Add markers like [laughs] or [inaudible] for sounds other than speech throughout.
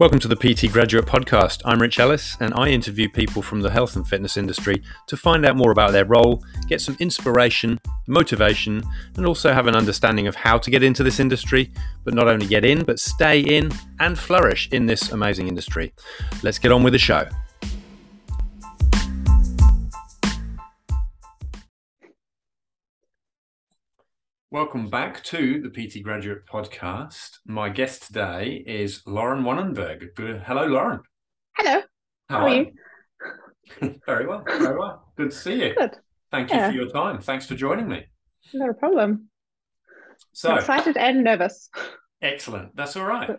Welcome to the PT Graduate Podcast. I'm Rich Ellis, and I interview people from the health and fitness industry to find out more about their role, get some inspiration, motivation, and also have an understanding of how to get into this industry, but not only get in, but stay in and flourish in this amazing industry. Let's get on with the show. Welcome back to the PT Graduate Podcast. My guest today is Lauren Wannenburg. Hello, Lauren. Hello. How, How are you? [laughs] very well. Very well. Good to see you. Good. Thank you for your time. Thanks for joining me. Not a problem. So I'm excited and nervous. Excellent. That's all right.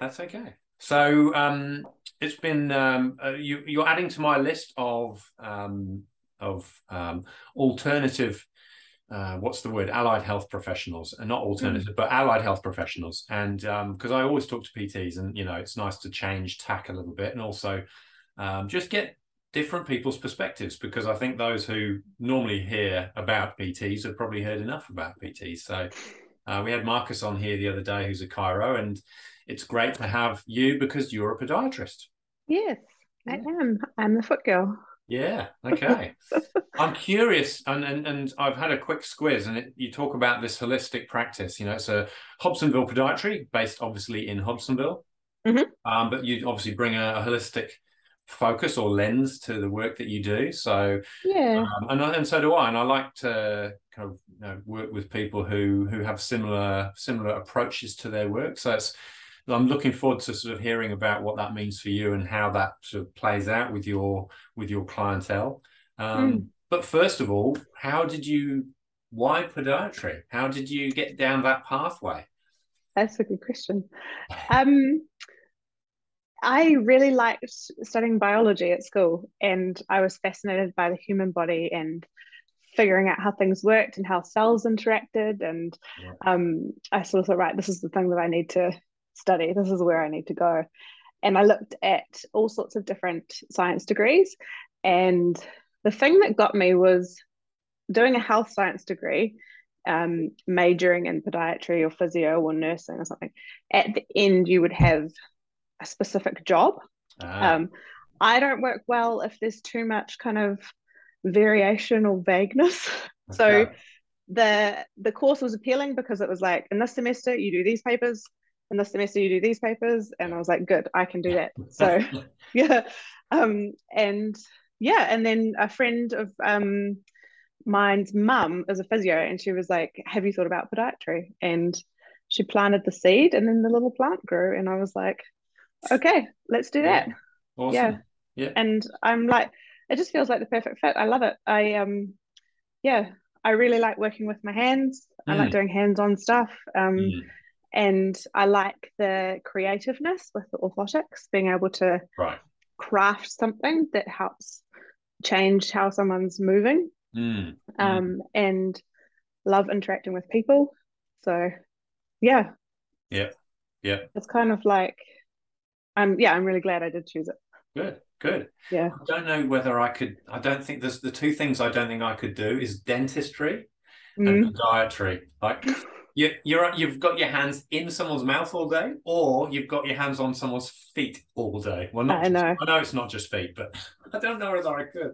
That's okay. So um, it's been um, uh, you, you're adding to my list of um, of um, alternative uh, what's the word? Allied health professionals and not alternative mm. but allied health professionals. And because um, i always talk to pts and you know it's nice to change tack a little bit and also um, just get different people's perspectives because i think those who normally hear about pts have probably heard enough about pts so uh, we had marcus on here the other day who's a chiro and it's great to have you because you're a podiatrist. Yes i am. I'm the foot girl yeah. Okay. I'm curious, and, and and I've had a quick squiz, and it, you talk about this holistic practice. You know, it's a Hobsonville podiatry based, obviously, in Hobsonville, mm-hmm. um, but you obviously bring a, a, holistic focus or lens to the work that you do. So yeah, um, and and so do I, and I like to kind of you know, work with people who who have similar similar approaches to their work. So it's I'm looking forward to sort of hearing about what that means for you and how that sort of plays out with your with your clientele. Um, mm. But first of all, how did you? Why podiatry? How did you get down that pathway? That's a good question. Um, I really liked studying biology at school, and I was fascinated by the human body and figuring out how things worked and how cells interacted. And um, I sort of thought, right, this is the thing that I need to study. This is where I need to go. And I looked at all sorts of different science degrees. And the thing that got me was doing a health science degree, um, majoring in podiatry or physio or nursing or something. At the end, you would have a specific job. Ah. Um, I don't work well if there's too much kind of variation or vagueness. [laughs] Okay. So the the course was appealing because it was like in this semester you do these papers in the semester you do these papers. And i was like good i can do that. [laughs] So [laughs] yeah. Um and yeah and then a friend of um mine's mum is a physio and she was like have you thought about podiatry? And she planted the seed and then the little plant grew and i was like okay let's do that. Awesome. yeah. Yeah. And i'm like it just feels like the perfect fit. I love it. I um yeah i really like working with my hands. Mm. i like mm. doing hands-on stuff. Um mm and I like the creativeness with the orthotics, being able to right. craft something that helps change how someone's moving. Mm. Um, mm. and love interacting with people. So, yeah, yeah, yeah. It's kind of like, I'm yeah, I'm really glad I did choose it. Good, good. Yeah. I don't know whether I could. I don't think there's the two things I don't think I could do is dentistry mm. and podiatry. Like you, you're you've got your hands in someone's mouth all day, or you've got your hands on someone's feet all day. Well, not I know. I know it's not just feet, but [laughs] I don't know whether I could.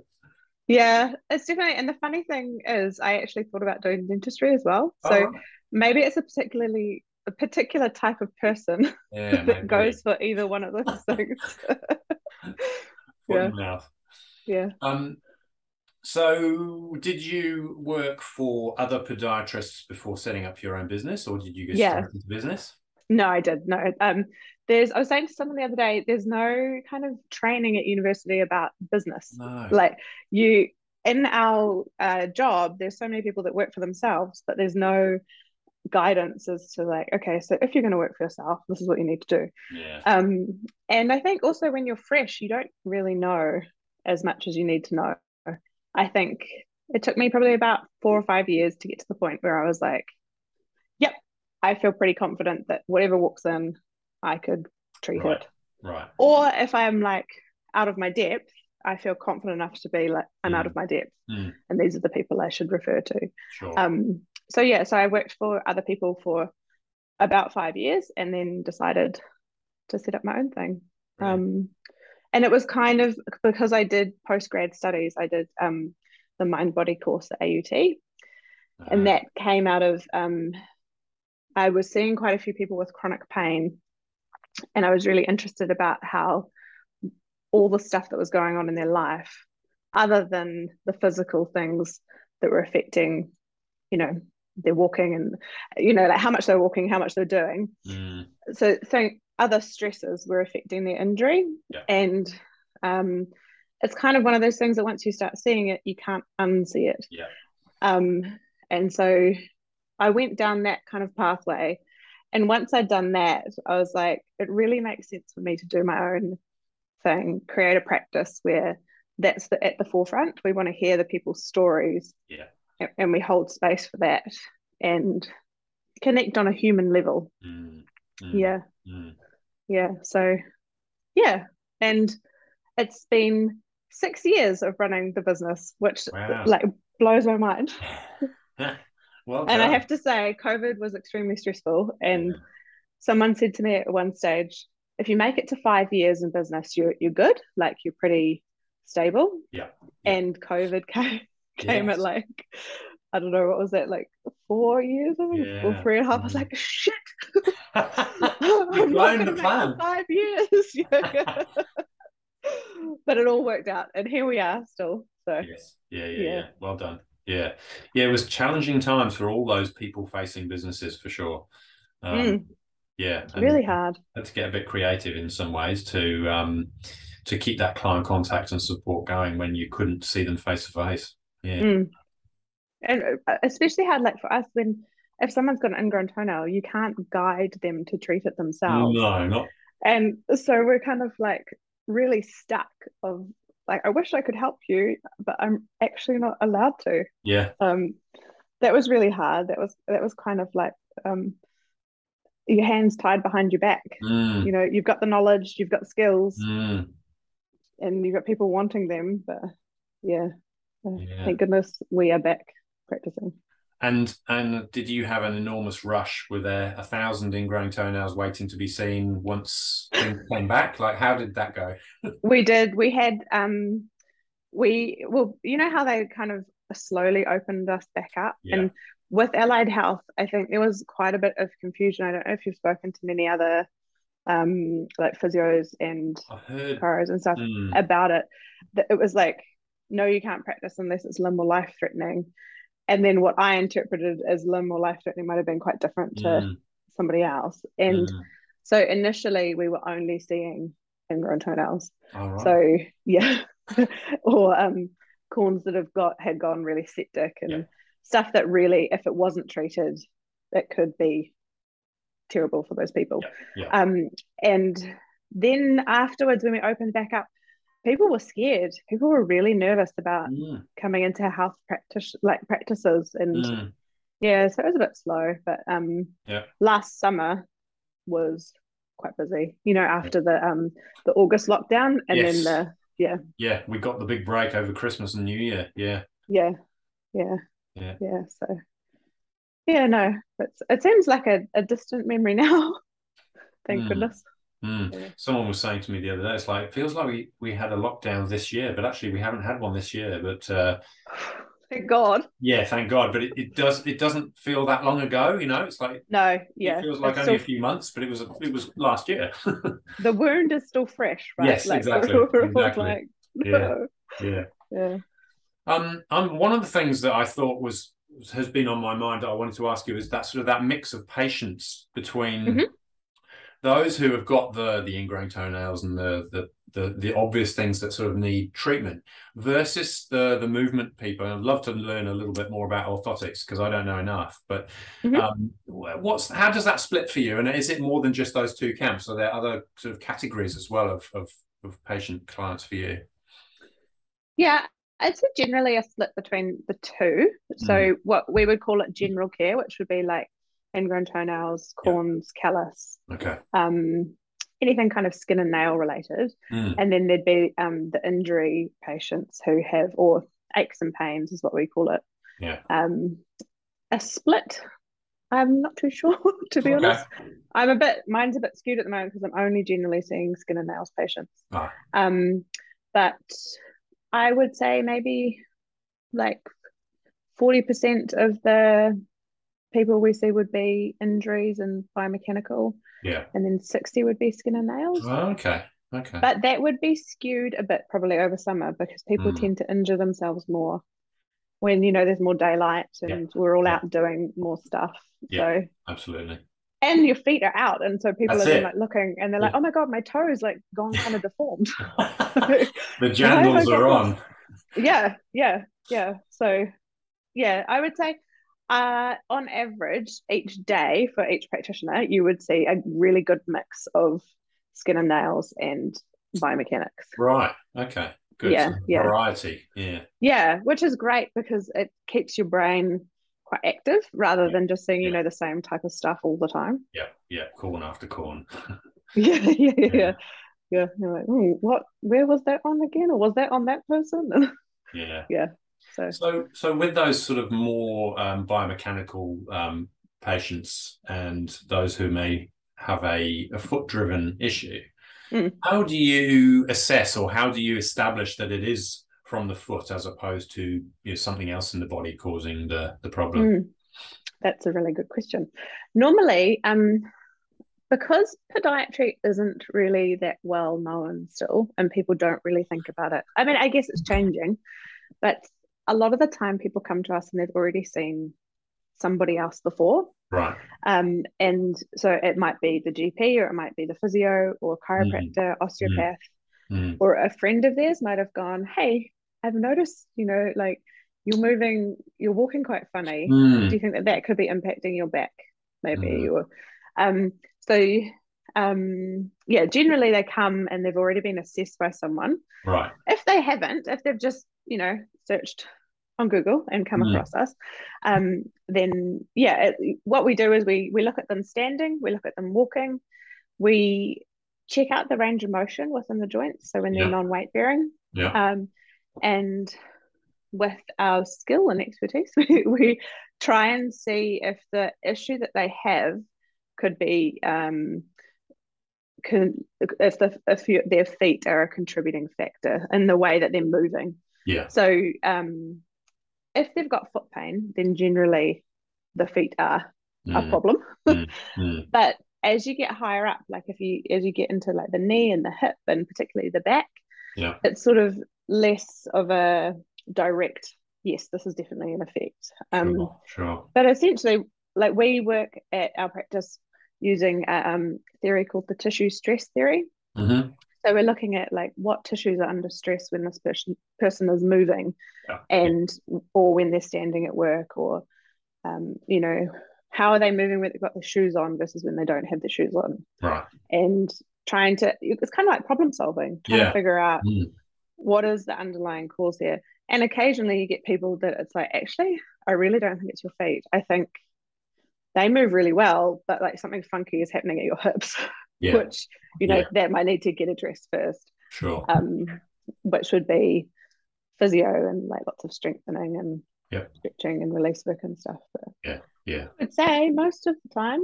Yeah, it's definitely. And the funny thing is, I actually thought about doing dentistry as well. So oh, right. maybe it's a particularly a particular type of person yeah, [laughs] that goes for either one of those [laughs] things. yeah. mouth. Yeah. Um, so, did you work for other podiatrists before setting up your own business, or did you get yeah. straight into business? No, I did. No, um, there's. I was saying to someone the other day, there's no kind of training at university about business. No. Like you, in our uh, job, there's so many people that work for themselves, but there's no guidance as to like, okay, so if you're going to work for yourself, this is what you need to do. Yeah. Um, and I think also when you're fresh, you don't really know as much as you need to know. I think it took me probably about four or five years to get to the point where I was like, yep, I feel pretty confident that whatever walks in, I could treat right. it. Right. Or if I'm like out of my depth, I feel confident enough to be like, I'm mm. out of my depth. Mm. And these are the people I should refer to. Sure. Um, so yeah, so I worked for other people for about five years and then decided to set up my own thing. Um, and it was kind of because I did post grad studies, I did um, the mind body course at AUT. Uh-huh. And that came out of, um, I was seeing quite a few people with chronic pain. And I was really interested about how all the stuff that was going on in their life, other than the physical things that were affecting, you know, their walking and, you know, like how much they're walking, how much they're doing. Mm. So, so other stresses were affecting their injury. Yeah. And um, it's kind of one of those things that once you start seeing it, you can't unsee it. Yeah. Um, and so I went down that kind of pathway. And once I'd done that, I was like, it really makes sense for me to do my own thing, create a practice where that's the, at the forefront. We want to hear the people's stories. Yeah. And, and we hold space for that and connect on a human level. Mm, mm, yeah. Mm. Yeah. So, yeah. And it's been six years of running the business, which wow. like blows my mind. [laughs] well, and I have to say, COVID was extremely stressful. And yeah. someone said to me at one stage, if you make it to five years in business, you're you're good. Like you're pretty stable. Yeah. yeah. And COVID [laughs] came came yes. at like I don't know what was that like four years I think yeah. or three and a half. I was mm. like shit. [laughs] [laughs] You've blown the plan. Five years. [laughs] Yeah but it all worked out, and here we are still. So yes, yeah, yeah, yeah. yeah. Well done. Yeah, yeah. It was challenging times for all those people-facing businesses for sure. Um, mm. Yeah, really hard. Had to get a bit creative in some ways to um, to keep that client contact and support going when you couldn't see them face to face. Yeah, mm. And uh, especially hard like for us when if someone's got an ingrown toenail, you can't guide them to treat it themselves. No, not. And so we're kind of like really stuck of like I wish I could help you, but I'm actually not allowed to. Yeah. Um that was really hard. That was that was kind of like um your hands tied behind your back. Mm. You know, you've got the knowledge, you've got skills, mm. and you've got people wanting them. But yeah, uh, yeah. thank goodness we are back practicing. And and did you have an enormous rush? Were there a thousand ingrowing toenails waiting to be seen once things came back? Like how did that go? [laughs] we did. We had um we well, you know how they kind of slowly opened us back up. Yeah. And with allied health, I think there was quite a bit of confusion. I don't know if you've spoken to many other um like physios and chiros and stuff mm. about it. That it was like, no, you can't practice unless it's limb or life threatening and then what I interpreted as limb or life threatening might have been quite different to mm. somebody else. And mm. so initially we were only seeing ingrown toenails. Right. So yeah, [laughs] or um, corns that have got had gone really septic and yeah. stuff that really, if it wasn't treated, it could be terrible for those people. Yeah. Yeah. Um, and then afterwards, when we opened back up, people were scared. People were really nervous about mm. coming into health practice like practices and mm. yeah, so it was a bit slow. But um yeah. last summer was quite busy, you know, after the um the August lockdown and yes. then the yeah. Yeah, we got the big break over Christmas and New Year. Yeah. Yeah. Yeah. Yeah. Yeah. So yeah, no, it's it seems like a, a distant memory [laughs] now. Thank mm. goodness. Mm. Someone was saying to me the other day, it's like it feels like we, we had a lockdown this year, but actually we haven't had one this year. But uh, [sighs] thank God. Yeah, thank God. But it, it does it doesn't feel that long ago. You know, it's like no, yeah, it feels like it's only still... a few months, but it was it was last year. [laughs] the wound is still fresh, right? Yes, like, [laughs] exactly. [laughs] exactly. Like, yeah, yeah, yeah. Um, um, one of the things that I thought was has been on my mind that I wanted to ask you is that sort of that mix of patients between. Mm-hmm those who have got the the ingrown toenails and the the the, the obvious things that sort of need treatment versus the the movement people. I'd love to learn a little bit more about orthotics because I don't know enough. But mm-hmm. um, what's how does that split for you? And is it more than just those two camps? Are there other sort of categories as well of of, of patient clients for you? Yeah, it's generally a split between the two. So mm. what we would call it general care, which would be like ingrown toenails, corns, yeah. callus. Okay. Um, anything kind of skin and nail related. Mm. And then there'd be um, the injury patients who have, or aches and pains is what we call it. Yeah. Um, a split I'm not too [laughs] sure, to be okay. honest. I'm a bit, mine's a bit skewed at the moment because I'm only generally seeing skin and nails patients. Ah. Um, but I would say maybe like 40% of the people we see would be injuries and biomechanical. Yeah. And then 60 would be skin and nails. Oh, okay. Okay. But that would be skewed a bit probably over summer because people mm. tend to injure themselves more when you know there's more daylight and yeah. we're all yeah. out doing more stuff. Yeah, so absolutely. And your feet are out, and so people That's are like looking, and they're like, "Oh my god, my toes like gone kind of deformed." [laughs] [laughs] the jandals are on. Yeah, yeah, yeah. So, yeah, I would say, uh, on average, each day for each practitioner, you would see a really good mix of skin and nails and biomechanics. Right. Okay good yeah, yeah. variety. Yeah. Yeah, which is great because it keeps your brain quite active rather yeah. than just seeing, you yeah. know, the same type of stuff all the time. Yeah, yeah, corn after corn. [laughs] [laughs] yeah, yeah, yeah, yeah. Yeah, you're like, what? Where was that on again, or was that on that person? [laughs] yeah, yeah. So, so, so with those sort of more um, biomechanical um, patients and those who may have a, a foot-driven issue, Mm. How do you assess or how do you establish that it is from the foot as opposed to you know, something else in the body causing the, the problem? Mm. That's a really good question. Normally, um, because podiatry isn't really that well known still, and people don't really think about it. I mean, I guess it's changing, but a lot of the time people come to us and they've already seen somebody else before. Right. Um, and so it might be the GP or it might be the physio or chiropractor, mm. osteopath, mm. or a friend of theirs might have gone, Hey, I've noticed, you know, like you're moving, you're walking quite funny. Mm. Do you think that that could be impacting your back, maybe? Mm. Or, um, so, um, yeah, generally they come and they've already been assessed by someone. Right. If they haven't, if they've just, you know, searched on Google and come mm. across us, um, then yeah, it, what we do is we we look at them standing, we look at them walking, we check out the range of motion within the joints. So when they're yeah. non-weight bearing, yeah. Um, and with our skill and expertise, [laughs] we, we try and see if the issue that they have could be um, can, if the if you, their feet are a contributing factor in the way that they're moving. Yeah. So um, if they've got foot pain, then generally the feet are mm. a problem. [laughs] mm. Mm. But as you get higher up, like if you as you get into like the knee and the hip and particularly the back, yeah, it's sort of less of a direct. Yes, this is definitely an effect. Um, sure, sure. But essentially, like we work at our practice using a um, theory called the tissue stress theory. Mm-hmm. So we're looking at like what tissues are under stress when this person person is moving, yeah. and or when they're standing at work, or um, you know, how are they moving when they've got the shoes on versus when they don't have the shoes on. Right. And trying to it's kind of like problem solving, trying yeah. to figure out mm. what is the underlying cause here. And occasionally you get people that it's like, actually, I really don't think it's your feet. I think they move really well, but like something funky is happening at your hips. [laughs] yeah. which you know yeah. that might need to get addressed first. Sure. Um, which would be physio and like lots of strengthening and yep. stretching and release work and stuff. But yeah, yeah. I'd say most of the time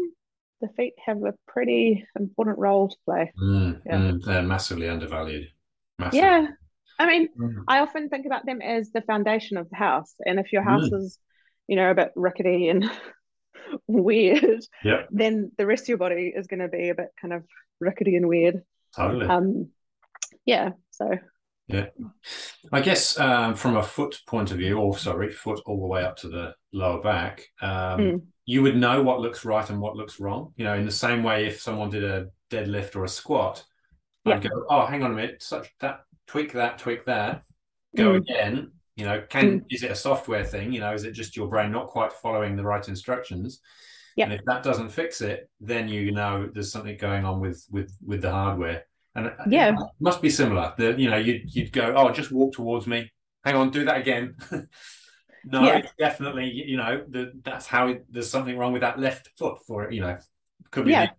the feet have a pretty important role to play. Mm, yeah. Mm, they're massively undervalued. Massively. Yeah. I mean, mm. I often think about them as the foundation of the house. And if your house mm. is, you know, a bit rickety and [laughs] [laughs] weird, yeah. then the rest of your body is going to be a bit kind of rickety and weird. Totally. Um, yeah. So. Yeah, I guess um, from a foot point of view, or sorry, foot all the way up to the lower back, um, mm. you would know what looks right and what looks wrong. You know, in the same way, if someone did a deadlift or a squat, yeah. I'd go, "Oh, hang on a minute, such that tweak that, tweak that, go mm. again." You know, can mm. is it a software thing? You know, is it just your brain not quite following the right instructions? Yeah. And if that doesn't fix it, then you know there's something going on with with with the hardware. And yeah, it must be similar. that you know you'd you'd go, oh, just walk towards me. Hang on, do that again. [laughs] no, yeah. it's definitely you know the, that's how it, there's something wrong with that left foot for it. You know, could be yeah.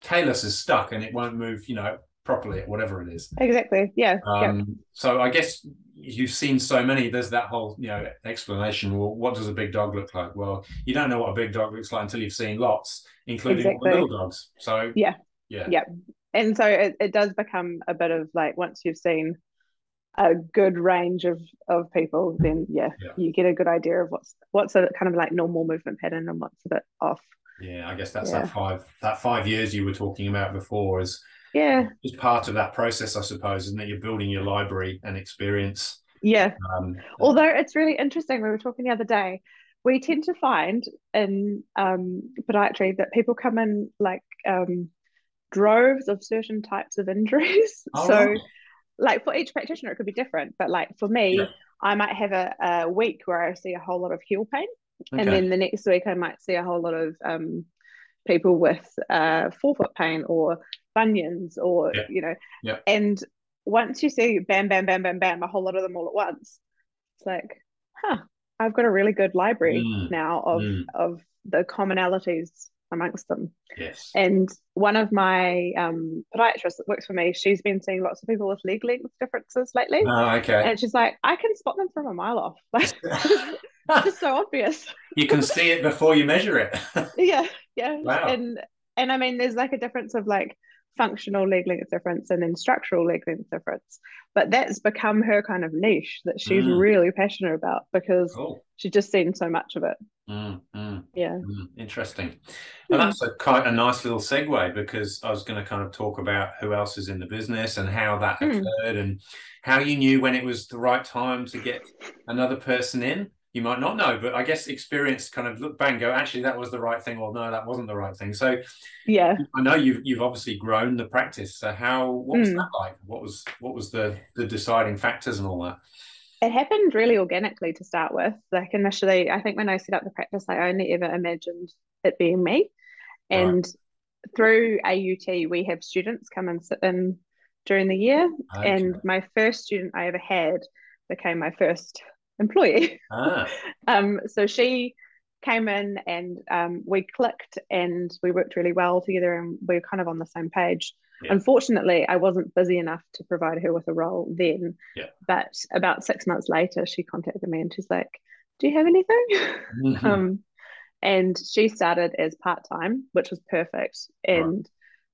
talus is stuck and it won't move. You know, properly, whatever it is. Exactly. Yeah. Um, yeah. So I guess you've seen so many. There's that whole you know explanation. Well, what does a big dog look like? Well, you don't know what a big dog looks like until you've seen lots, including exactly. little dogs. So yeah, yeah, yeah. And so it, it does become a bit of like once you've seen a good range of of people, then yeah, yeah, you get a good idea of what's what's a kind of like normal movement pattern and what's a bit off. Yeah, I guess that's yeah. that five that five years you were talking about before is yeah is part of that process, I suppose, isn't it? You're building your library and experience. Yeah. Um, Although it's really interesting, we were talking the other day. We tend to find in um, podiatry that people come in like um, droves of certain types of injuries. [laughs] Oh, so right like for each practitioner it could be different but like for me yeah. i might have a, a week where i see a whole lot of heel pain okay. and then the next week i might see a whole lot of um, people with uh, forefoot pain or bunions or yeah. you know yeah. and once you see bam bam bam bam bam a whole lot of them all at once it's like huh i've got a really good library mm. now of mm. of the commonalities amongst them. Yes. And one of my um, podiatrists that works for me, she's been seeing lots of people with leg length differences lately. Oh, okay. And she's like, I can spot them from a mile off. Like, [laughs] [laughs] it's [laughs] just so obvious. you can see it before you measure it. [laughs] yeah, yeah. Wow. And and I mean, there's like a difference of like functional leg length difference and then structural leg length difference. But that's become her kind of niche that she's mm. really passionate about because cool. she's just seen so much of it. Mm, mm, yeah. Mm, interesting. And that's a quite a nice little segue because I was going to kind of talk about who else is in the business and how that mm. occurred and how you knew when it was the right time to get another person in you might not know, but I guess experience kind of look bang, go, actually that was the right thing, or no, that wasn't the right thing. So yeah, I know you've you've obviously grown the practice. So how what was mm. that like? What was what was the the deciding factors and all that? It happened really organically to start with. Like initially, I think when I set up the practice, I only ever imagined it being me. And right. through AUT, we have students come and sit in during the year. Okay. And my first student I ever had became my first employee. Ah. [laughs] um, so she came in and um, we clicked and we worked really well together and we were kind of on the same page. Yeah. Unfortunately, I wasn't busy enough to provide her with a role then. Yeah. But about six months later, she contacted me and she's like, "Do you have anything?" Mm-hmm. [laughs] um, and she started as part time, which was perfect. And right.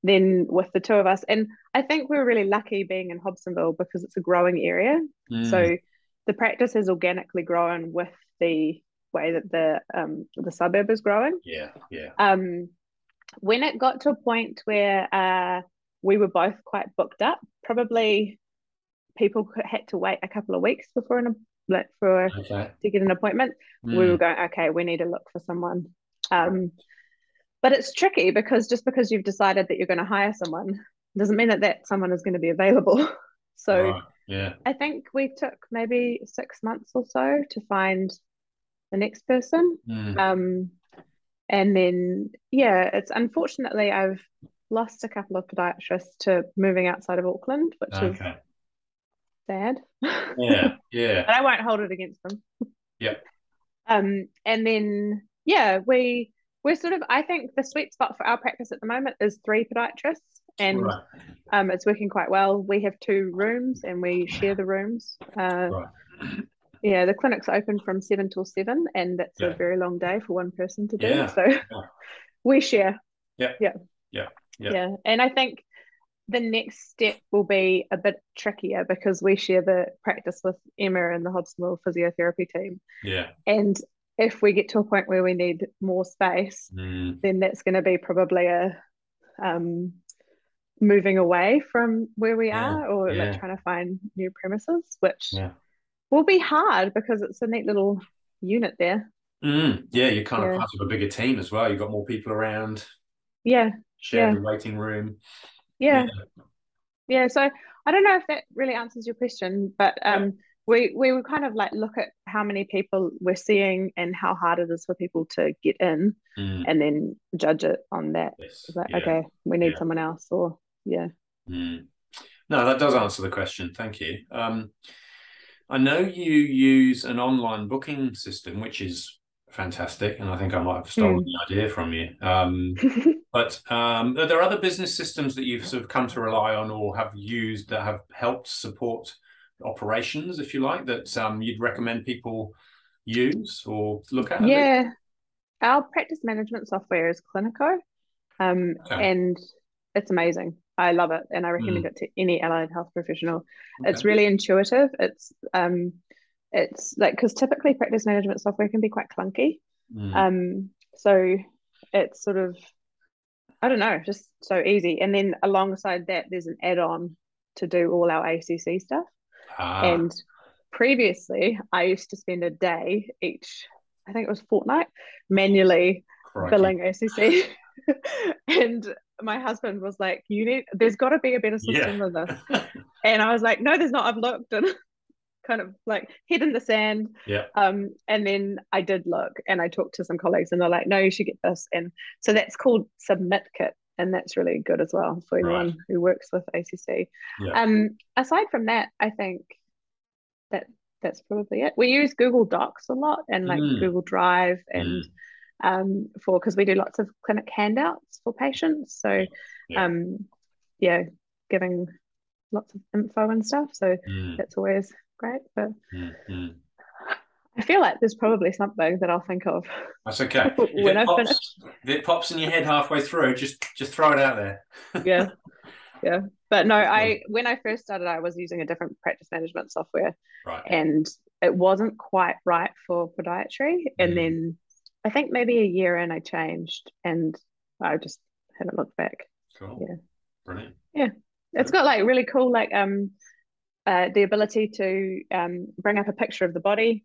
then with the two of us, and I think we were really lucky being in Hobsonville because it's a growing area. Mm. So the practice has organically grown with the way that the um the suburb is growing. Yeah, yeah. Um, when it got to a point where uh we were both quite booked up, probably people had to wait a couple of weeks before an like for okay. to get an appointment. Mm. We were going, okay, we need to look for someone. Um, but it's tricky because just because you've decided that you're going to hire someone doesn't mean that that someone is going to be available. [laughs] so right. Yeah. I think we took maybe six months or so to find the next person. Mm. Um, and then, yeah, it's unfortunately I've lost a couple of podiatrists to moving outside of Auckland, which okay. is sad. Yeah, [laughs] yeah. but I won't hold it against them. Yeah. Um, and then yeah, we we're sort of I think the sweet spot for our practice at the moment is three podiatrists and right. um, it's working quite well. We have two rooms and we share the rooms. Uh, right. Yeah, the clinic's open from seven till seven, and that's yeah. a very long day for one person to do. Yeah. So yeah. [laughs] we share. Yeah. Yeah. Yeah. Yeah. Yeah. And I think the next step will be a bit trickier because we share the practice with Emma and the Hobsonville physiotherapy team. Yeah. And if we get to a point where we need more space, mm. then that's going to be probably a um, moving away from where we yeah, are or yeah. like trying to find new premises, which yeah. will be hard because it's a neat little unit there. Mm, yeah, you're kind of part of a bigger team as well. You've got more people around. Yeah. Share the waiting room. Yeah. yeah. So I don't know if that really answers your question, but um we we would kind of like look at how many people we're seeing and how hard it is for people to get in mm. and then judge it on that. Yes. Like, okay, we need someone else or yeah. Mm. No, that does answer the question. Thank you. Um, I know you use an online booking system, which is fantastic, and I think I might have stolen mm. the idea from you. Um, [laughs] but um, are there other business systems that you've sort of come to rely on or have used that have helped support operations, if you like, that um, you'd recommend people use or look at? Yeah, our practice management software is Cliniko, um, okay. and it's amazing. I love it, and I recommend mm. it to any allied health professional. Okay. It's really intuitive. It's um, it's like because typically practice management software can be quite clunky. Mm. Um, so it's sort of I don't know, just so easy. And then alongside that, there's an add-on to do all our ACC stuff. Ah. And previously, I used to spend a day each, I think it was fortnight, manually Crikey. billing ACC. [laughs] [laughs] and my husband was like, "You need. There's got to be a better system yeah. than this." [laughs] and I was like, "No, there's not. I've looked." And [laughs] kind of like head in the sand. Yeah. Um, and then I did look and I talked to some colleagues and they're like, no, you should get this. And so that's called Submit Kit. And that's really good as well for anyone right. who works with ACC. Yeah. Um, aside from that, I think that that's probably it. We use Google Docs a lot and like mm. Google Drive and mm. Um, for because we do lots of clinic handouts for patients. So yeah. um, yeah, giving lots of info and stuff. So mm. that's always great. But mm-hmm. I feel like there's probably something that I'll think of. That's okay. [laughs] when I pops, it pops in your head halfway through, just just throw it out there. [laughs] yeah. Yeah. But no, I when I first started, I was using a different practice management software. Right. And it wasn't quite right for podiatry. And mm. then I think maybe a year in I changed and I just haven't looked back. Cool. Yeah. Brilliant. Yeah. It's got like really cool like um uh, the ability to um, bring up a picture of the body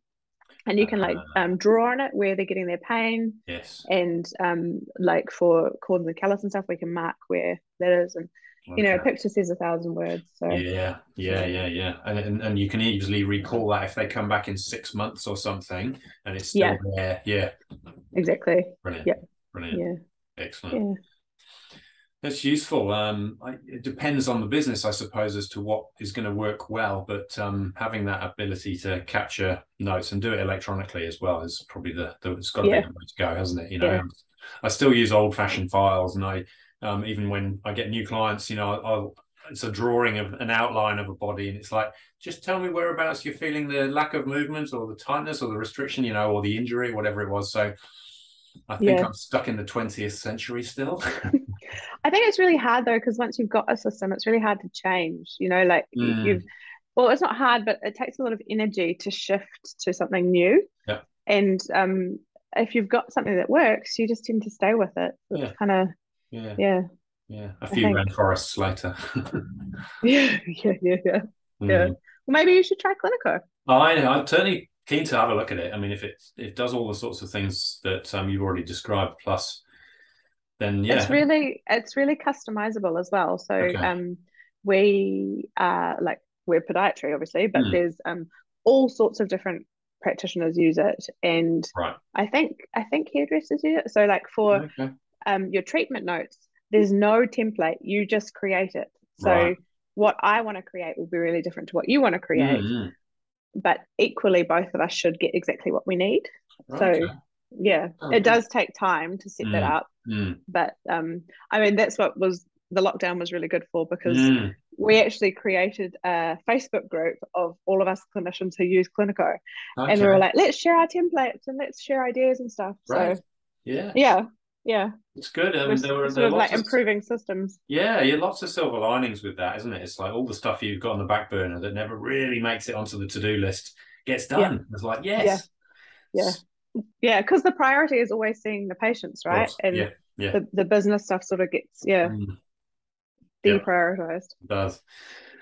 and you can like ah. um, draw on it where they're getting their pain yes and um, like for corns and callus and stuff we can mark where that is and. You know a picture says a thousand words so yeah yeah yeah yeah and, and, and you can easily recall that if they come back in six months or something and it's still yeah. there yeah exactly brilliant yeah brilliant yeah excellent yeah that's useful. Um, I, it depends on the business, I suppose, as to what is going to work well. But um, having that ability to capture notes and do it electronically as well is probably the, the it's got to yeah. be the way to go, hasn't it? You know. I still use old-fashioned files, and I um, even when I get new clients, you know, I'll, it's a drawing of an outline of a body, and it's like, just tell me whereabouts you're feeling the lack of movement or the tightness or the restriction, you know, or the injury, whatever it was. So I think yeah. I'm stuck in the 20th century still. [laughs] [laughs] I think it's really hard though, because once you've got a system, it's really hard to change. You know, like mm. you've, well, it's not hard, but it takes a lot of energy to shift to something new. Yeah. And um, if you've got something that works, you just tend to stay with it. It's yeah. kind of, yeah. Yeah. Yeah. A few rainforests later. [laughs] yeah. Yeah. Yeah. Yeah. Mm. yeah. Well, maybe you should try Cliniko. I, I'm certainly keen to have a look at it. I mean, if it it does all the sorts of things that um, you've already described, plus then yeah, it's really it's really customizable as well. So okay. um, we are like we're podiatry obviously, but mm. there's um all sorts of different practitioners use it, and right. I think I think hairdressers use it. So like for okay. Um your treatment notes, there's no template. You just create it. So right. what I want to create will be really different to what you want to create. Mm-hmm. But equally, both of us should get exactly what we need. Okay. So yeah oh, it does take time to set mm, that up mm. but um i mean that's what was the lockdown was really good for because mm. we actually created a facebook group of all of us clinicians who use cliniko okay. and we were like let's share our templates and let's share ideas and stuff right. so yeah yeah yeah. It's good I mean, there were, sort there of like of, improving systems. Yeah yeah lots of silver linings with that isn't it? It's like all the stuff you've got on the back burner that never really makes it onto the to-do list gets done. Yeah. it's like yes. Yeah, yeah yeah because the priority is always seeing the patients right? and yeah, yeah. The, the business stuff sort of gets yeah mm. deprioritized. Does.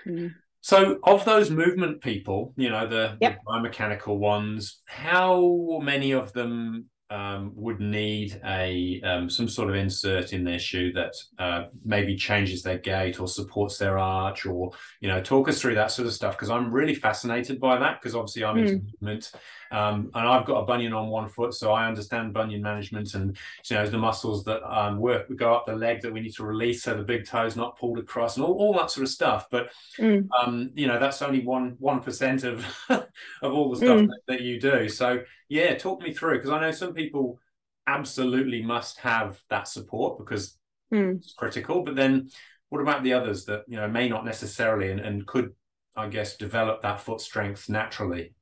Mm. so of those movement people you know the, yep. the biomechanical ones how many of them um, would need a um, some sort of insert in their shoe that uh, maybe changes their gait or supports their arch or you know talk us through that sort of stuff because I'm really fascinated by that because obviously I'm mm. into movement um, and I've got a bunion on one foot so I understand bunion management and you know the muscles that um, work we go up the leg that we need to release so the big toe is not pulled across and all, all that sort of stuff but mm. Um, you know that's only one one percent of [laughs] of all the stuff mm. that, that you do so yeah, talk me through because I know some people absolutely must have that support because mm. it's critical. But then, what about the others that you know may not necessarily and, and could I guess, develop that foot strength naturally?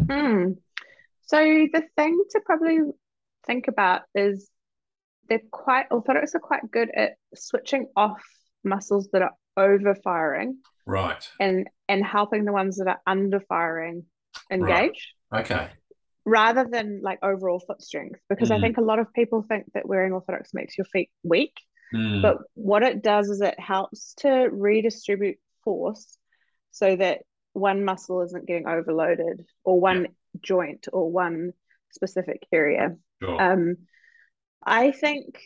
Mm. So the thing to probably think about is they're quite orthotics are quite good at switching off muscles that are over firing right and and helping the ones that are under firing engage right. okay rather than like overall foot strength because mm. i think a lot of people think that wearing orthotics makes your feet weak mm. but what it does is it helps to redistribute force so that one muscle isn't getting overloaded or one yeah. Joint or one specific area sure. um i think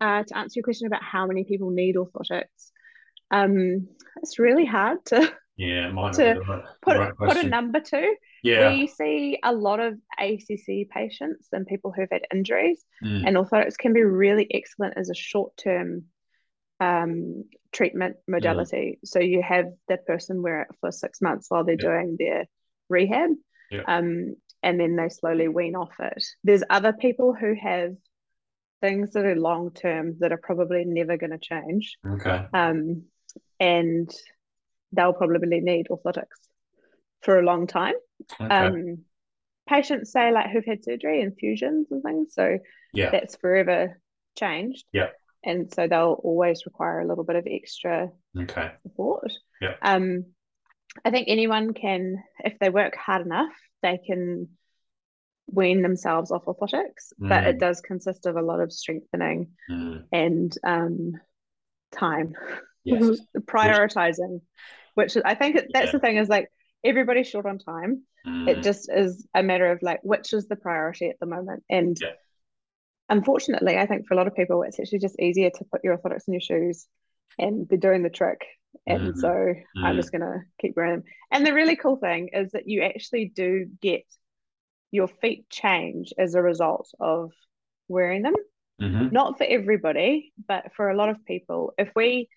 uh, to answer your question about how many people need orthotics um, it's really hard to yeah to right, put right put a number to. Yeah, we see a lot of ACC patients and people who've had injuries, mm. and orthotics can be really excellent as a short term um, treatment modality. Mm. So you have that person wear it for six months while they're yeah. doing their rehab, yeah. um, and then they slowly wean off it. There's other people who have things that are long term that are probably never going to change. Okay. Um, and they'll probably need orthotics for a long time. Okay. Um, patients say like who've had surgery and fusions and things, so yeah, that's forever changed. Yeah, and so they'll always require a little bit of extra okay support. Yeah. Um, I think anyone can, if they work hard enough, they can wean themselves off orthotics, mm. but it mm. does consist of a lot of strengthening mm. and um, time yes. [laughs] prioritizing which i think that's yeah. the thing is like everybody's short on time mm. it just is a matter of like which is the priority at the moment and yeah. unfortunately i think for a lot of people it's actually just easier to put your orthotics in your shoes and they're doing the trick and mm. so mm. i'm just going to keep wearing them and the really cool thing is that you actually do get your feet change as a result of wearing them mm-hmm. not for everybody but for a lot of people if we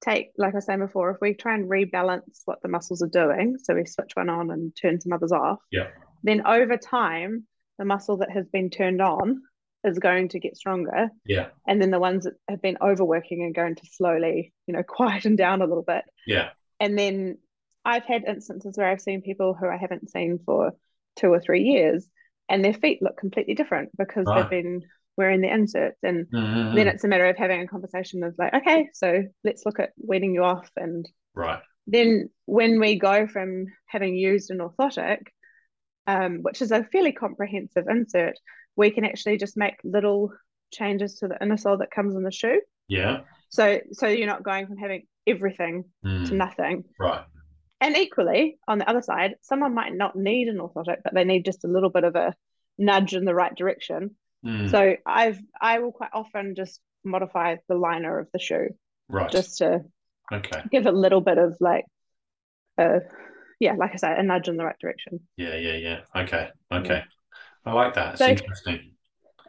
take, like I said before, if we try and rebalance what the muscles are doing, so we switch one on and turn some others off, yeah, then over time, the muscle that has been turned on is going to get stronger. Yeah. And then the ones that have been overworking are going to slowly, you know, [laughs] quieten down a little bit. Yeah. And then I've had instances where I've seen people who I haven't seen for two or three years and their feet look completely different because right. they've been wearing the inserts and mm-hmm. then it's a matter of having a conversation of like okay so let's look at weaning you off and right then when we go from having used an orthotic um, which is a fairly comprehensive insert we can actually just make little changes to the inner sole that comes in the shoe yeah so so you're not going from having everything mm. to nothing right and equally on the other side someone might not need an orthotic but they need just a little bit of a nudge in the right direction Mm. So I've I will quite often just modify the liner of the shoe, right? Just to okay give a little bit of like, uh, yeah, like I said, a nudge in the right direction. Yeah, yeah, yeah. Okay, okay. I like that. It's so interesting.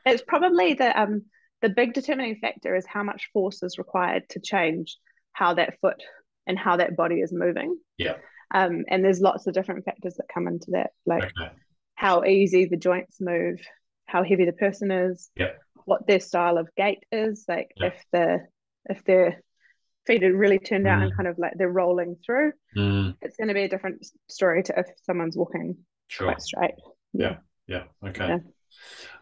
It's probably the um the big determining factor is how much force is required to change how that foot and how that body is moving. Yeah. Um, and there's lots of different factors that come into that, like okay. how easy the joints move, how heavy the person is, yeah. what their style of gait is. Like yeah. if the if their feet are really turned out mm. and kind of like they're rolling through, mm. it's going to be a different story to if someone's walking sure. quite straight. Yeah, yeah, yeah. okay. Yeah.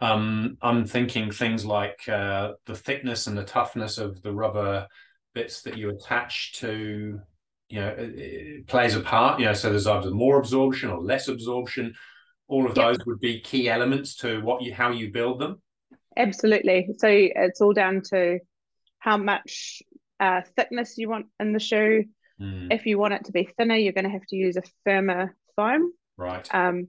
Um, I'm thinking things like uh, the thickness and the toughness of the rubber bits that you attach to you know it, it plays a part you know so there's either more absorption or less absorption all of those would be key elements to what you how you build them absolutely so it's all down to how much uh, thickness you want in the shoe mm. if you want it to be thinner you're going to have to use a firmer foam right um,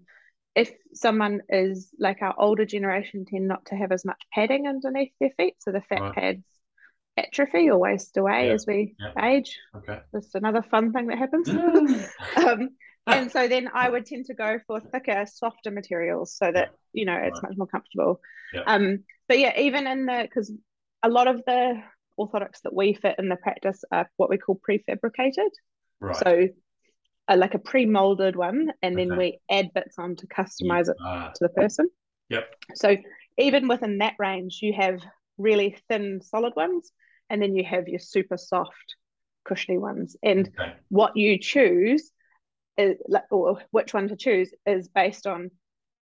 if someone is like our older generation tend not to have as much padding underneath their feet so the fat right. pads atrophy or waste away yeah. as we yeah. age okay that's another fun thing that happens [laughs] um, and so then I would tend to go for thicker, softer materials so that you know it's right. much more comfortable. Yeah. Um, but yeah, even in the because a lot of the orthotics that we fit in the practice are what we call prefabricated. Right. So uh, like a pre-molded one, and then okay. we add bits on to customize yeah. it ah. to the person. Yep. So even within that range, you have really thin, solid ones, and then you have your super soft cushiony ones. And Okay. what you choose is or which one to choose is based on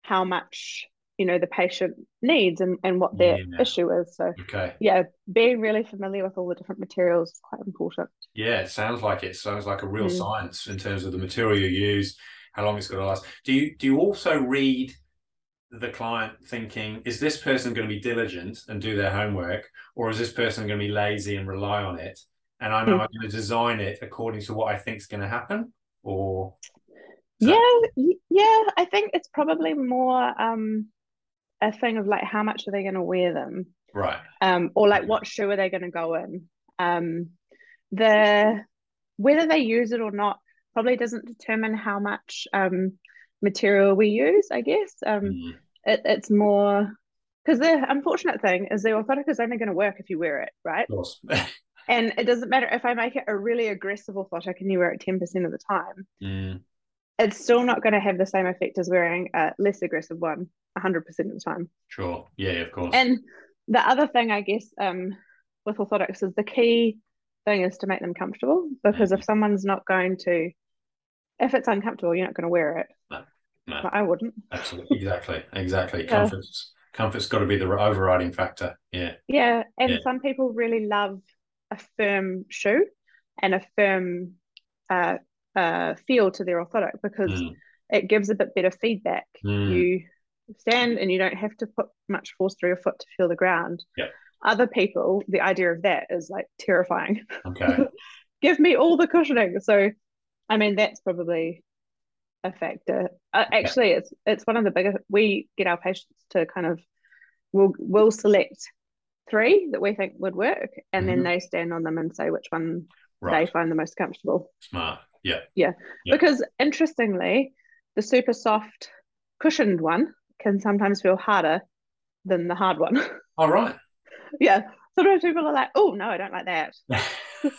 how much you know the patient needs and, and what their Yeah. issue is. So Okay. yeah, being really familiar with all the different materials is quite important. Yeah, it sounds like it. Sounds like a real Mm. science in terms of the material you use, how long it's going to last. Do you do you also read the client thinking, is this person going to be diligent and do their homework, or is this person going to be lazy and rely on it? And I know Mm. I'm going to design it according to what I think is going to happen, or Yeah, yeah, I think it's probably more um a thing of like how much are they going to wear them, right, um, or like what shoe are they going to go in. Um, the whether they use it or not probably doesn't determine how much um material we use. I guess um, Mm, it, it's more because the unfortunate thing is the orthotic is only going to work if you wear it, right? of course. [laughs] And it doesn't matter if I make it a really aggressive orthotic and you wear it ten percent of the time. Mm, it's still not going to have the same effect as wearing a less aggressive one 100% of the time. sure, yeah, of course. And the other thing, I guess, um, with orthotics is the key thing is to make them comfortable because if someone's not going to, if it's uncomfortable, you're not going to wear it. No, no. But I wouldn't. Absolutely, exactly, exactly. Yeah. Comfort's comfort's got to be the overriding factor. Yeah, Yeah. And Yeah. some people really love a firm shoe and a firm uh, uh, feel to their orthotic because Mm, it gives a bit better feedback. Mm. You stand and you don't have to put much force through your foot to feel the ground. Yep. Other people, the idea of that is like terrifying. okay. [laughs] Give me all the cushioning. So, I mean, that's probably a factor. Uh, actually, it's it's one of the biggest. We get our patients to kind of we'll we'll select three that we think would work, and Mhm. then they stand on them and say which one Right. they find the most comfortable. Smart. Yeah. Yeah. Yeah. Because interestingly, the super soft cushioned one can sometimes feel harder than the hard one. [laughs] All right. yeah. Sometimes people are like, oh no, I don't like that. [laughs]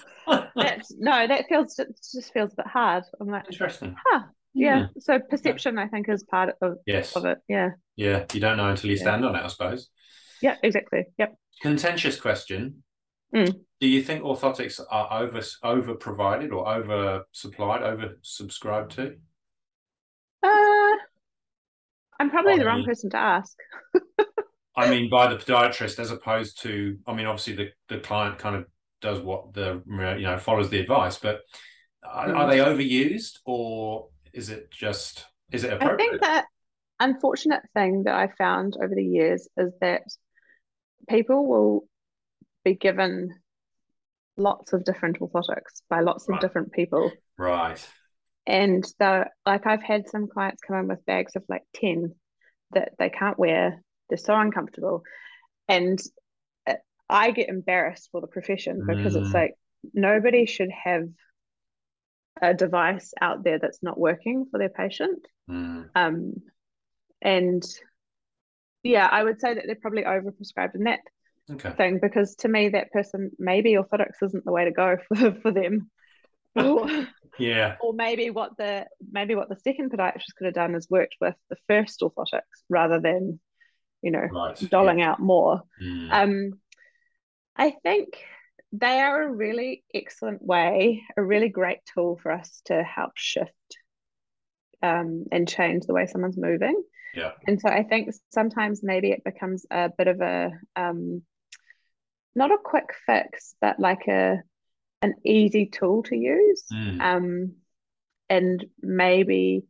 That's no, that feels it just feels a bit hard. I'm like, Interesting. huh. Yeah. Hmm. So perception I think is part of, Yes. of it. Yeah. Yeah. You don't know until you Yeah. stand on it, I suppose. Yeah, exactly. Yep. Contentious question. Mm. Do you think orthotics are over over provided or over supplied, over subscribed to? Uh I'm probably the wrong person to ask. I [laughs] mean, by the podiatrist, as opposed to, I mean, obviously the, the client kind of does what the you know follows the advice, but are, Mm. are they overused or is it just is it appropriate? I think that unfortunate thing that I found over the years is that people will be given lots of different orthotics by lots Right. of different people. right. And the like I've had some clients come in with bags of like 10 that they can't wear. They're so uncomfortable. And uh, I get embarrassed for the profession because it's Mm. like nobody should have a device out there that's not working for their patient. Mm, Um, and yeah, I would say that they're probably overprescribed in that okay. thing because to me, that person maybe orthotics isn't the way to go [laughs] for for them. or, [laughs] Yeah. or maybe what the maybe what the second podiatrist could have done is worked with the first orthotics rather than, you know, Right. doling out more. Mm, Um, I think they are a really excellent way, a really great tool for us to help shift um, and change the way someone's moving. Yeah. And so I think sometimes maybe it becomes a bit of a um, not a quick fix, but like a an easy tool to use. Mm. Um, and maybe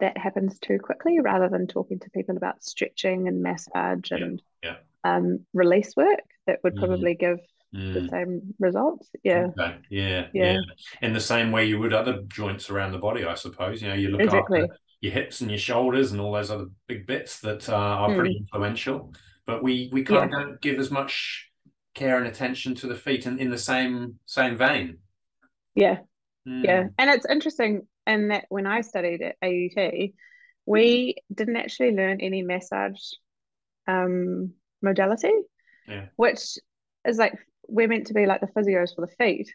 that happens too quickly rather than talking to people about stretching and massage and yeah. Um, release work that would Mm. probably give the Mm. same results. Yeah, Okay. Yeah, Yeah. yeah. In the same way you would other joints around the body, I suppose. You know, you look exactly. after your hips and your shoulders and all those other big bits that uh, are pretty Hmm. influential. But we we kind of don't give as much care and attention to the feet in, in the same same vein. Yeah, Mm. yeah. And it's interesting in that when I studied at AUT, we didn't actually learn any massage um, modality, Yeah. which is like we're meant to be like the physios for the feet,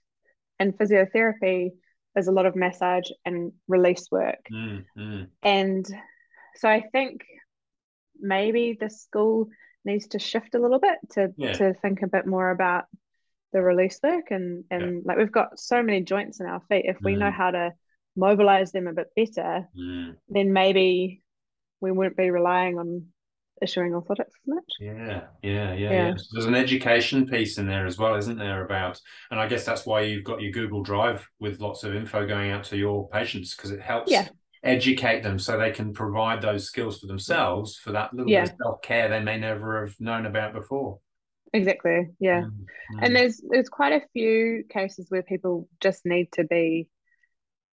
and physiotherapy is a lot of massage and release work. Mm, mm. And so I think maybe the school needs to shift a little bit to Yeah. to think a bit more about the release work and and yeah. like we've got so many joints in our feet if we mm. know how to mobilize them a bit better mm. then maybe we wouldn't be relying on issuing orthotics as much yeah, yeah yeah yeah, So there's an education piece in there as well isn't there about and i guess that's why you've got your google drive with lots of info going out to your patients because it helps yeah educate them so they can provide those skills for themselves for that little yeah. bit of self-care they may never have known about before exactly yeah mm-hmm. and there's there's quite a few cases where people just need to be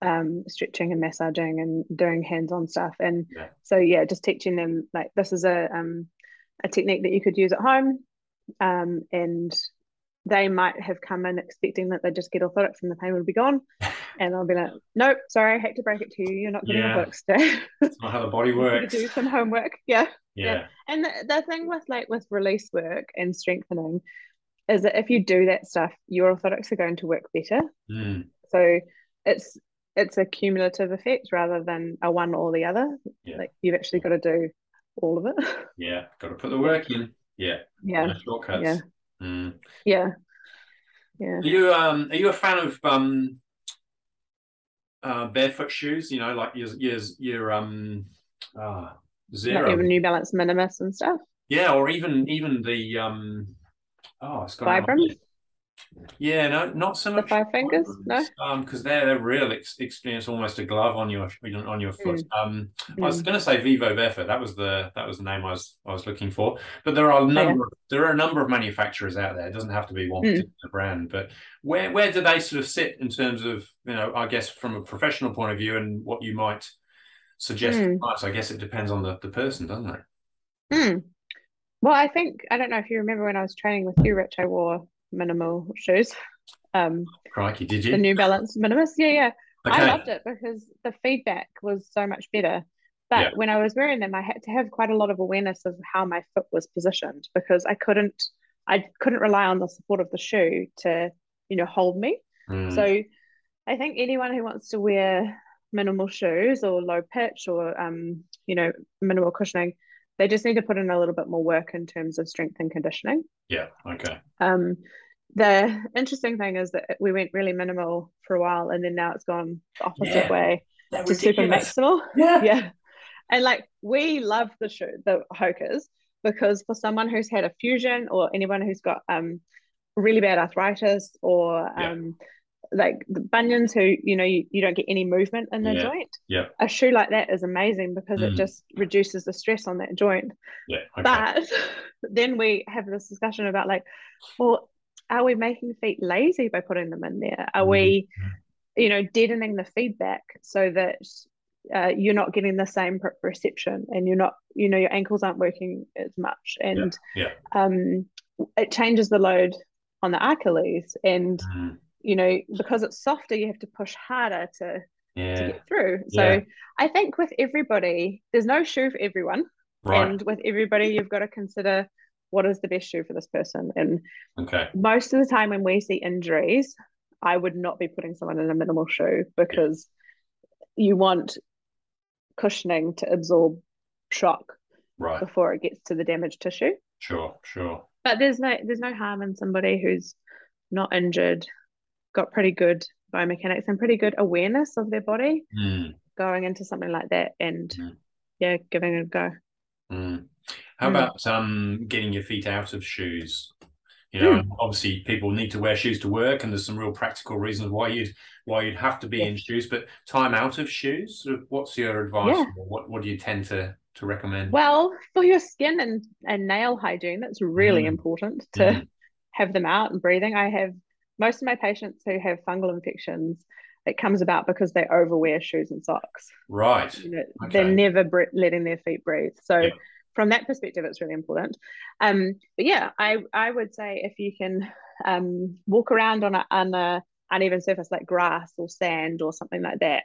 um, stretching and massaging and doing hands-on stuff and yeah. so yeah just teaching them like this is a um, a technique that you could use at home um, and they might have come in expecting that they'd just get orthotics and the pain would be gone. [laughs] And I'll be like, nope, sorry, I hate to break it to you. You're not getting yeah. orthotics today. [laughs] That's not how the body [laughs] works. do some homework. Yeah. Yeah. yeah. And the, the thing with like with release work and strengthening is that if you do that stuff, your orthotics are going to work better. Mm. So it's it's a cumulative effect rather than a one or the other. Yeah. Like you've actually got to do all of it. Yeah, got to put the work in. Yeah. Yeah. No shortcuts. Yeah. Mm. Yeah. Yeah. Are you um are you a fan of um uh barefoot shoes? You know, like your your your um uh zero like New Balance Minimus and stuff. Yeah, or even even the um oh it's got Vibram. Yeah, no, not so much. The five fingers, no, um, because they're they're real ex- experience, almost a glove on your on your foot. Mm. Um, mm. I was hmm. going to say Vivo Barefoot. That was the that was the name I was I was looking for. But there are a number yeah. there are a number of manufacturers out there. It doesn't have to be one mm. brand. But where where do they sort of sit in terms of you know I guess from a professional point of view and what you might suggest? Mm. I guess it depends on the the person, doesn't it? Mm. Well, I think I don't know if you remember when I was training with you, Rich. I wore minimal shoes. Um, Crikey, did you? The New Balance Minimus. Yeah, yeah. Okay. I loved it because the feedback was so much better. But yeah. when I was wearing them, I had to have quite a lot of awareness of how my foot was positioned because I couldn't, I couldn't rely on the support of the shoe to, you know, hold me. Mm. So, I think anyone who wants to wear minimal shoes or low pitch or, um, you know, minimal cushioning, they just need to put in a little bit more work in terms of strength and conditioning. Yeah. Okay. Um, the interesting thing is that we went really minimal for a while, and then now it's gone the opposite yeah. way to super maximal. Yeah. [laughs] Yeah. And like we love the shoe, the Hokas, because for someone who's had a fusion or anyone who's got um really bad arthritis or yeah. Like the bunions who you know you, you don't get any movement in the yeah. joint yeah a shoe like that is amazing because mm. it just reduces the stress on that joint yeah okay. but [laughs] then we have this discussion about like well are we making feet lazy by putting them in there are mm. we you know deadening the feedback so that uh, you're not getting the same reception and you're not you know your ankles aren't working as much and yeah, yeah. um it changes the load on the achilles and mm you know because it's softer you have to push harder to, yeah. to get through so yeah. i think with everybody there's no shoe for everyone right. and with everybody you've got to consider what is the best shoe for this person and okay most of the time when we see injuries i would not be putting someone in a minimal shoe because yeah. you want cushioning to absorb shock right before it gets to the damaged tissue sure sure but there's no there's no harm in somebody who's not injured got pretty good biomechanics and pretty good awareness of their body mm. going into something like that and mm. yeah giving it a go mm. how hmm. about um getting your feet out of shoes you know hmm. obviously people need to wear shoes to work and there's some real practical reasons why you'd why you'd have to be in shoes but time out of shoes what's your advice yeah. what what do you tend to to recommend well for your skin and and nail hygiene that's really hmm. important to have them out and breathing i have most of my patients who have fungal infections, it comes about because they overwear shoes and socks. Right. You know, okay. They're never bre- letting their feet breathe. So yeah. from that perspective, it's really important. Um, but yeah, I I would say if you can um, walk around on a, on a uneven surface like grass or sand or something like that,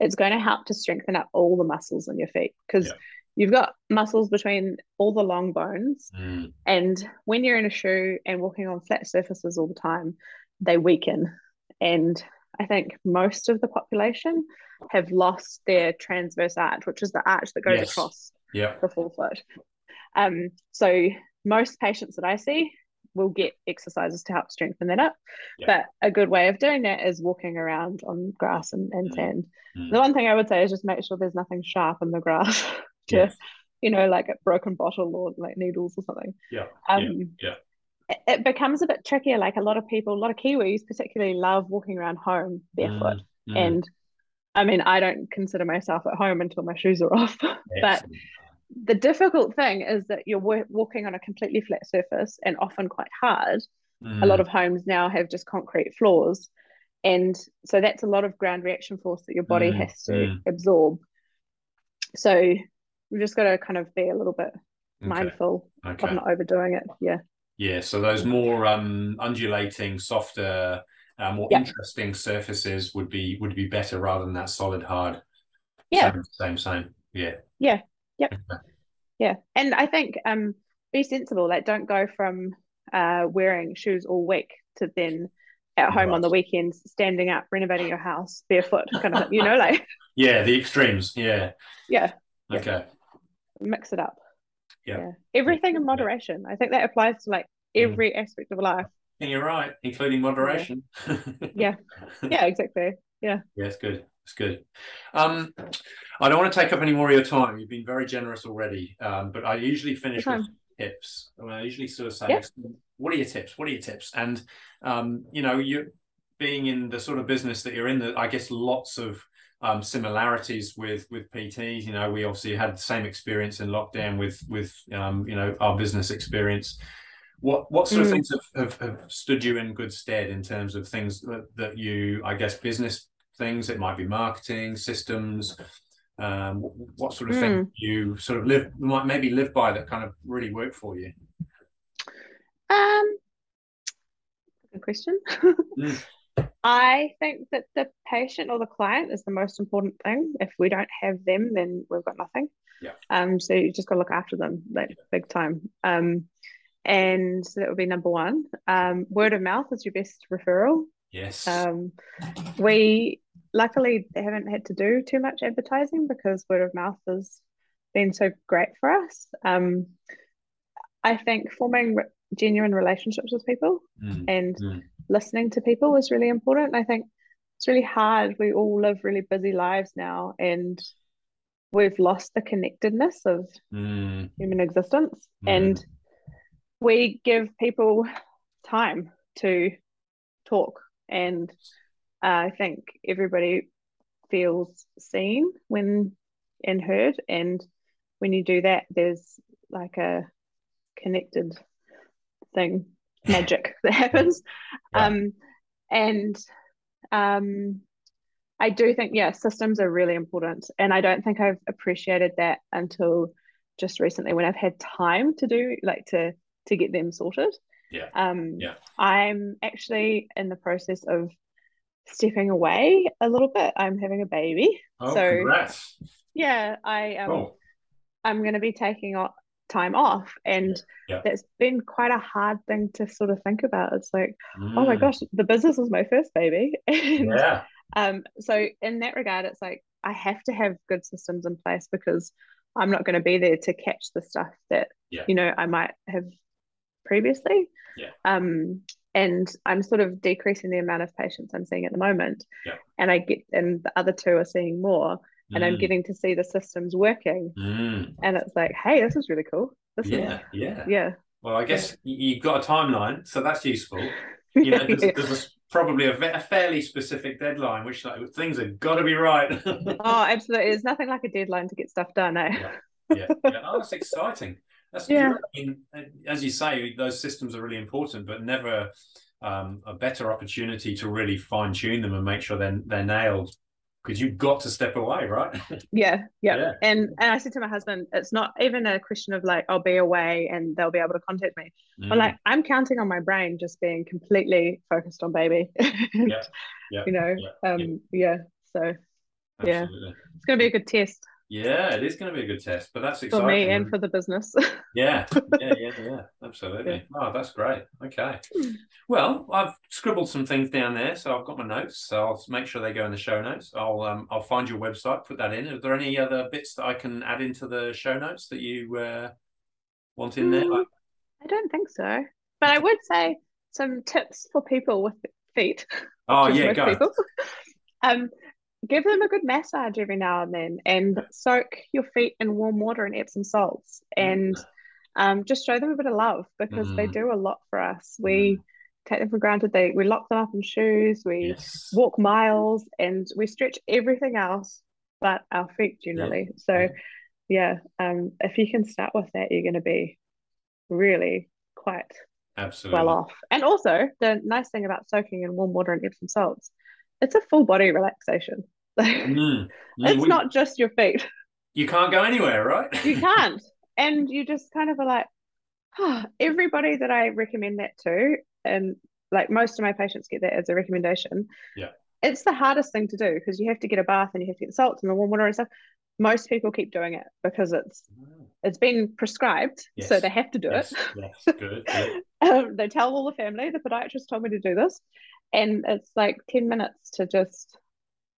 it's going to help to strengthen up all the muscles in your feet because. Yeah you've got muscles between all the long bones mm. and when you're in a shoe and walking on flat surfaces all the time they weaken. And I think most of the population have lost their transverse arch, which is the arch that goes yes. across yeah. the forefoot. Um, so most patients that I see, we'll get exercises to help strengthen that up. Yeah. But a good way of doing that is walking around on grass and, and mm. sand. Mm. The one thing I would say is just make sure there's nothing sharp in the grass [laughs] to, yes. you know, like a broken bottle or like needles or something. Yeah. Um, yeah. yeah. It, becomes a bit trickier. Like a lot of people, a lot of Kiwis particularly love walking around home barefoot. Mm. mm. And I mean, I don't consider myself at home until my shoes are [laughs] off. but the difficult thing is that you're walking on a completely flat surface and often quite hard. Mm. A lot of homes now have just concrete floors. And so that's a lot of ground reaction force that your body mm. has to mm. absorb. So we've just got to kind of be a little bit okay. mindful okay. of not overdoing it. Yeah. Yeah. So those more um, undulating, softer, uh, more yep. interesting surfaces would be would be better rather than that solid hard. Yeah. Same, same, same. Yeah. Yeah. Yep. [laughs] Yeah. And I think um be sensible. Like don't go from uh wearing shoes all week to then at home right. on the weekends, standing up, renovating your house barefoot, kind of you know, like [laughs] Yeah, the extremes. Yeah. Yeah. Okay. Mix it up. Yeah. yeah. Everything in moderation. I think that applies to like every mm. aspect of life. And you're right, including moderation. Yeah. yeah. [laughs] Yeah, exactly. Yeah. Yeah, it's good. It's good. Um, I don't want to take up any more of your time. You've been very generous already. Um, but I usually finish with tips. I usually sort of say, yeah. "What are your tips? What are your tips?" And um, you know, you being in the sort of business that you're in, that I guess lots of um, similarities with with PTs. You know, we obviously had the same experience in lockdown with with um, you know our business experience. What what sort mm. of things have, have, have, stood you in good stead in terms of things that, that you, I guess, business things. It might be marketing systems. Um, what sort of mm. thing you sort of live might maybe live by that kind of really work for you? Um, good question. [laughs] mm. I think that the patient or the client is the most important thing. If we don't have them, then we've got nothing. Yeah. Um. So you just got to look after them, like yeah. big time. Um, and so that would be number one. Um, word of mouth is your best referral. Yes. Um, we luckily haven't had to do too much advertising because word of mouth has been so great for us. Um, I think forming re- genuine relationships with people mm. and mm. Listening to people is really important. I think it's really hard. We all live really busy lives now, and we've lost the connectedness of mm. human existence. Mm. And we give people time to talk and uh, I think everybody feels seen when and heard and when you do that there's like a connected thing magic [laughs] that happens yeah. um and um I do think yeah systems are really important and I don't think I've appreciated that until just recently when I've had time to do like to to get them sorted yeah. Um, yeah. I'm actually in the process of stepping away a little bit. I'm having a baby. Oh, so congrats. yeah, I um, oh. I'm going to be taking time off, and yeah. that's been quite a hard thing to sort of think about. It's like, mm. oh my mm. gosh, the business was my first baby, [laughs] and yeah. um, so in that regard, it's like I have to have good systems in place because I'm not going to be there to catch the stuff that yeah. you know I might have previously. Yeah. Um, and I'm sort of decreasing the amount of patients I'm seeing at the moment. Yeah. And I get, and the other two are seeing more, and mm. I'm getting to see the systems working. Mm. And it's like, hey, this is really cool. This yeah, is, yeah, yeah. Well, I guess yeah. you've got a timeline, so that's useful. [laughs] You know, there's, there's probably a, a, fairly specific deadline, which like things have got to be right. [laughs] oh, absolutely. There's nothing like a deadline to get stuff done, eh? Yeah. yeah. yeah. Oh, that's exciting. That's yeah. I mean, as you say, those systems are really important, but never um, a better opportunity to really fine tune them and make sure they're they're nailed because you've got to step away, right? [laughs] yeah, yeah, yeah. And and I said to my husband, it's not even a question of like I'll be away and they'll be able to contact me. Mm. But like I'm counting on my brain just being completely focused on baby. [laughs] yeah. yeah. You know, yeah. um, yeah. So Absolutely. yeah, it's gonna be a good test. Yeah, it is going to be a good test, but that's exciting. For me and for the business. [laughs] yeah, yeah, yeah, yeah, absolutely. Yeah. Oh, that's great. Okay. Hmm. Well, I've scribbled some things down there, so I've got my notes. So I'll make sure they go in the show notes. I'll um, I'll find your website, put that in. Are there any other bits that I can add into the show notes that you uh, want in there? Mm, I don't think so. but I would say some tips for people with feet. Oh yeah, go. People. [laughs] um, give them a good massage every now and then, and soak your feet in warm water and Epsom salts, and um, just show them a bit of love because mm. they do a lot for us. We mm. take them for granted. They we lock them up in shoes. We yes. walk miles, and we stretch everything else but our feet generally. Yeah. So, yeah, um, if you can start with that, you're going to be really quite Absolutely. well off. And also, the nice thing about soaking in warm water and Epsom salts, it's a full body relaxation. [laughs] mm. it's we, not just your feet. You can't go anywhere, right? you [laughs] can't. And you just kind of are like, oh, everybody that I recommend that to, and like most of my patients get that as a recommendation. Yeah. It's the hardest thing to do because you have to get a bath and you have to get the salts and the warm water and stuff. Most people keep doing it because it's mm. it's been prescribed, yes. so they have to do yes. it. Yes, good. good. [laughs] um, they tell all the family the podiatrist told me to do this, and it's like ten minutes to just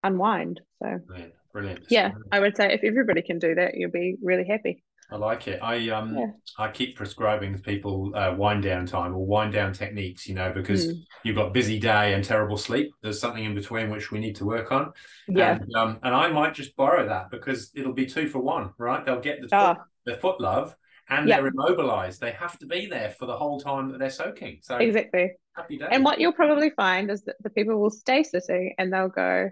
unwind. So brilliant, brilliant. Yeah, I would say if everybody can do that, you'll be really happy. I like it. I um yeah. I keep prescribing people uh, wind down time or wind down techniques, you know, because mm. you've got busy day and terrible sleep. There's something in between which we need to work on. Yeah. And, um, and I might just borrow that because it'll be two for one, right? They'll get the oh. foot, the foot love and yep. they're immobilized. They have to be there for the whole time that they're soaking. So exactly. Happy day. And what you'll probably find is that the people will stay sitting and they'll go,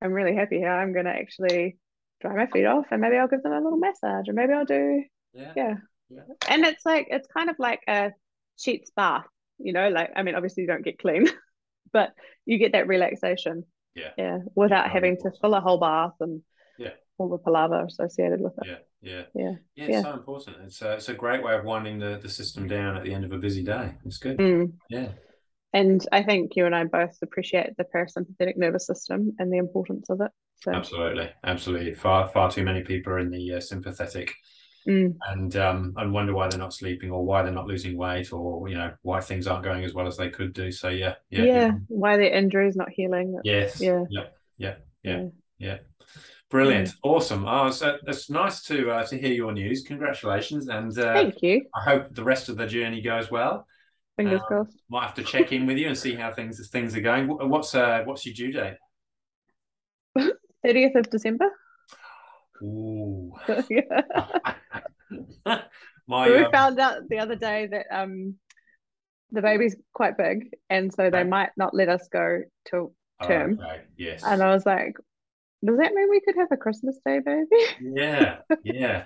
I'm really happy here. I'm going to actually dry my feet off and maybe I'll give them a little massage or maybe I'll do yeah. yeah. yeah. And it's like it's kind of like a sitz bath, you know, like I mean obviously you don't get clean, [laughs] but you get that relaxation. Yeah. Yeah. Without yeah, having to fill a whole bath and yeah. all the palaver associated with it. Yeah. Yeah. Yeah. Yeah. It's yeah. so important. It's a, it's a great way of winding the, the system down at the end of a busy day. It's good. Mm. Yeah. And I think you and I both appreciate the parasympathetic nervous system and the importance of it. So. Absolutely, absolutely. Far far too many people are in the uh, sympathetic mm. and um, and wonder why they're not sleeping or why they're not losing weight or you know why things aren't going as well as they could do. So yeah, yeah, yeah. Why their injury is not healing. Yes. Yeah. Yeah. Yeah. Yeah. Yeah. Brilliant, awesome. Oh, so it's nice to uh, to hear your news. Congratulations, and uh, thank you. I hope the rest of the journey goes well. Fingers um, crossed. Might have to check in with you and see how things things are going. What's uh what's your due date? [laughs] Thirtieth of December. Ooh. [laughs] [laughs] My, we um, found out the other day that um the baby's quite big, and so they might not let us go till term. Okay. Yes. And I was like, does that mean we could have a Christmas Day baby? Yeah, yeah.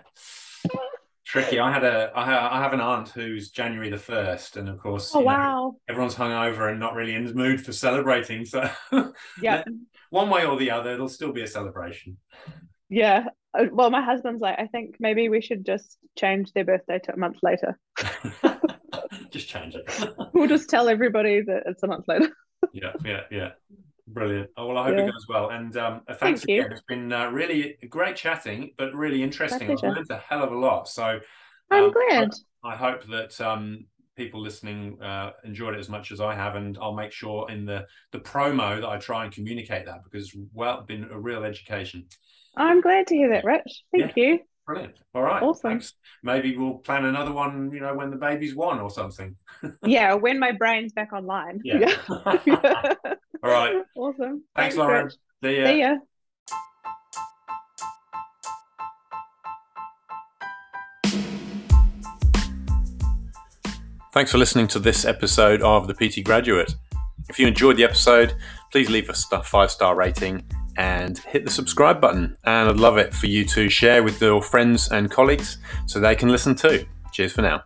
Tricky. I had a I have an aunt who's January the first, and of course, oh wow, know, everyone's hungover and not really in the mood for celebrating. So, [laughs] yeah, one way or the other, it'll still be a celebration. Yeah, uh, well, my husband's like, I think maybe we should just change their birthday to a month later. [laughs] [laughs] just change it. we'll just tell everybody that it's a month later. yeah, yeah, yeah. Brilliant. Oh, well, I hope yeah. it goes well. And um, uh, thanks Thank again. You. It's been uh, really great chatting, but really interesting. I've learned a hell of a lot. So I'm um, glad. I, hope that um, people listening uh, enjoyed it as much as I have, and I'll make sure in the the promo that I try and communicate that because well, it's been a real education. I'm glad to hear that, Rich. Thank yeah. you. Brilliant. All right. Awesome. Thanks. Maybe we'll plan another one, you know, when the baby's one or something. yeah, when my brain's back online. Yeah. [laughs] yeah. [laughs] All right. [laughs] Awesome. Thanks, Thanks Lauren. Rich. See ya. See ya. Thanks for listening to this episode of The PT Graduate. If you enjoyed the episode, please leave us a five star rating and hit the subscribe button. And I'd love it for you to share with your friends and colleagues so they can listen too. Cheers for now.